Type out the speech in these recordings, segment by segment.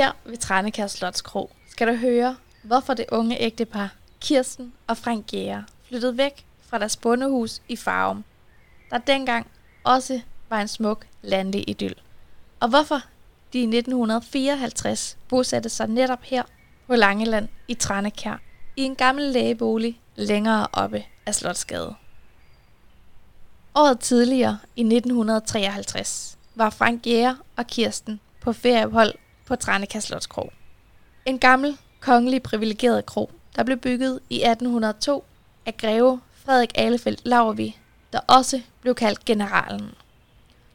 Her ved Tranekær Slotskro skal du høre, hvorfor det unge ægtepar Kirsten og Frank Gære flyttede væk fra deres bondehus i Farum, der dengang også var en smuk landlig idyl. Og hvorfor de i 1954 bosatte sig netop her på Langeland i Tranekær i en gammel lægebolig længere oppe af Slotsgade. Året tidligere, i 1953, var Frank Jæger og Kirsten på ferieophold på Tranekær Slotskrog. En gammel, kongelig privilegeret krog, der blev bygget i 1802 af greve Frederik Alefeldt Laurvi, der også blev kaldt generalen.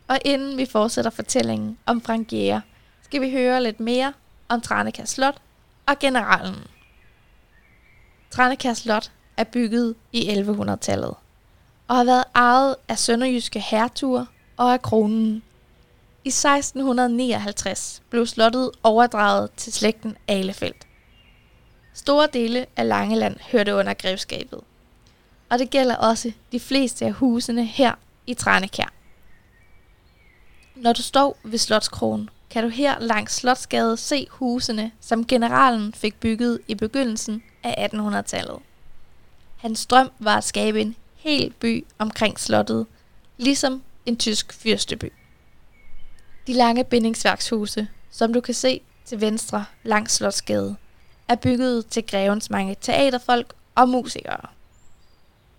Og inden vi fortsætter fortællingen om Frank Jæger, skal vi høre lidt mere om Tranekær Slot og generalen. Tranekær Slot er bygget i 1100-tallet og har været ejet af sønderjyske hertuger og af kronen. I 1659 blev slottet overdraget til slægten Alefeldt. Store dele af Langeland hørte under grevskabet, og det gælder også de fleste af husene her i Tranekær. Når du står ved Slotskronen, kan du her langs Slotsgade se husene, som generalen fik bygget i begyndelsen af 1800-tallet. Hans drøm var at skabe en hel by omkring slottet, ligesom en tysk fyrsteby. De lange bindingsværkshuse, som du kan se til venstre langs Slotsgade, er bygget til grevens mange teaterfolk og musikere.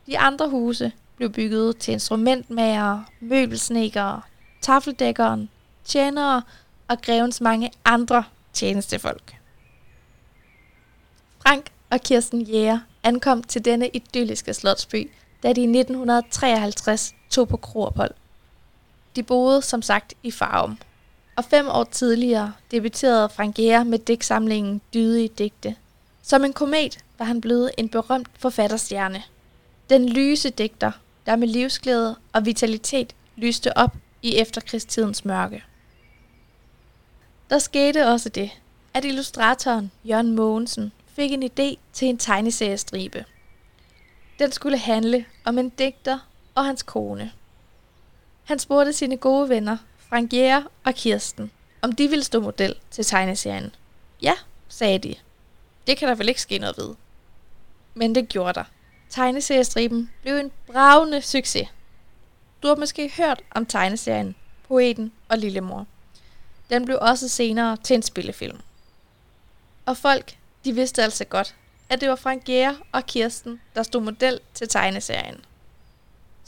De andre huse blev bygget til instrumentmager, møbelsnekere, tafeldækkeren, tjenere og grevens mange andre tjenestefolk. Frank og Kirsten Jæger ankom til denne idylliske slotsby, da de i 1953 tog på kroophold. De boede som sagt i Farum, og fem år tidligere debuterede Frank Jæger med digtsamlingen Dydige Digte. Som en komet var han blevet en berømt forfatterstjerne. Den lyse digter, der med livsglæde og vitalitet lyste op i efterkrigstidens mørke. Der skete også det, at illustratoren Jørgen Mogensen fik en idé til en tegneseriestribe. Den skulle handle om en digter og hans kone. Han spurgte sine gode venner, Frank Jæger og Kirsten, om de ville stå model til tegneserien. Ja, sagde de. Det kan der vel ikke ske noget ved. Men det gjorde der. Tegneseriestriben blev en bravende succes. Du har måske hørt om tegneserien Poeten og Lillemor. Den blev også senere til en spillefilm. Og folk, de vidste altså godt, at det var Frank Jæger og Kirsten, der stod model til tegneserien.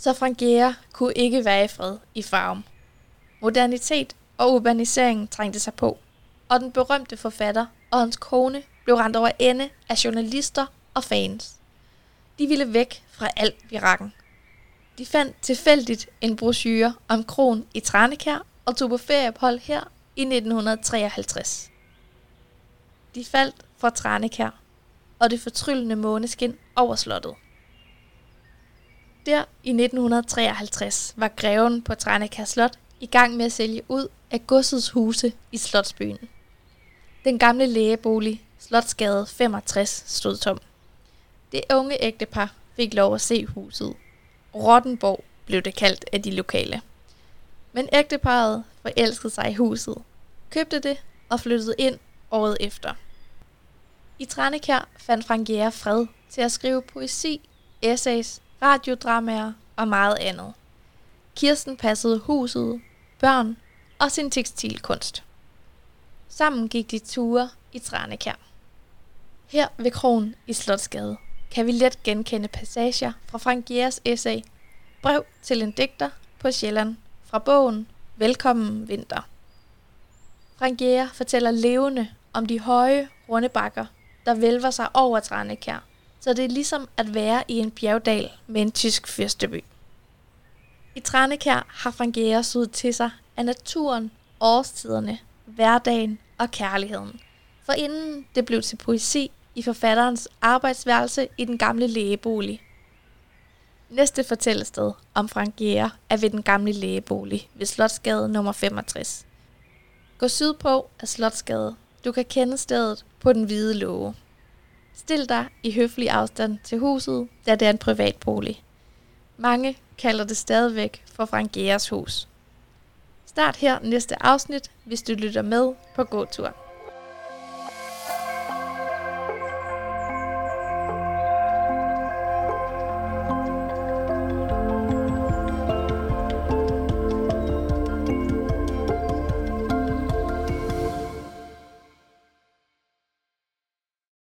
Så Frank kunne ikke være i fred i farm. Modernitet og urbanisering trængte sig på, og den berømte forfatter og hans kone blev rendt over ende af journalister og fans. De ville væk fra alt virakken. De fandt tilfældigt en brochure om kron i Tranekær og tog på ferieophold her i 1953. De faldt for Tranekær og det fortryllende måneskin over slottet. Der i 1953 var greven på Tranekær Slot i gang med at sælge ud af godsets huse i Slotsbyen. Den gamle lægebolig, Slotsgade 65, stod tom. Det unge ægtepar fik lov at se huset. Rottenborg blev det kaldt af de lokale. Men ægteparet forelskede sig i huset, købte det og flyttede ind året efter. I Tranekær fandt Frank Jæger fred til at skrive poesi, essays, radiodramaer og meget andet. Kirsten passede huset, børn og sin tekstilkunst. Sammen gik de ture i Tranekær. Her ved krogen i Slotsgade kan vi let genkende passager fra Frank Jægers essay Brev til en digter på Sjælland fra bogen Velkommen vinter. Frank Jæger fortæller levende om de høje, runde bakker, der vælver sig over Tranekær, så det er ligesom at være i en bjergdal med en tysk fyrsteby. I Tranekær har Frank Jæger suget til sig af naturen, årstiderne, hverdagen og kærligheden. For inden det blev til poesi i forfatterens arbejdsværelse i den gamle lægebolig. Næste fortællested om Frank er ved den gamle lægebolig ved Slotsgade nummer 65. Gå sydpå af Slotsgade. Du kan kende stedet på den hvide låge. Stil dig i høflig afstand til huset, da det er en privat bolig. Mange kalder det stadigvæk for Frank Jægers hus. Start her næste afsnit, hvis du lytter med på gåturen.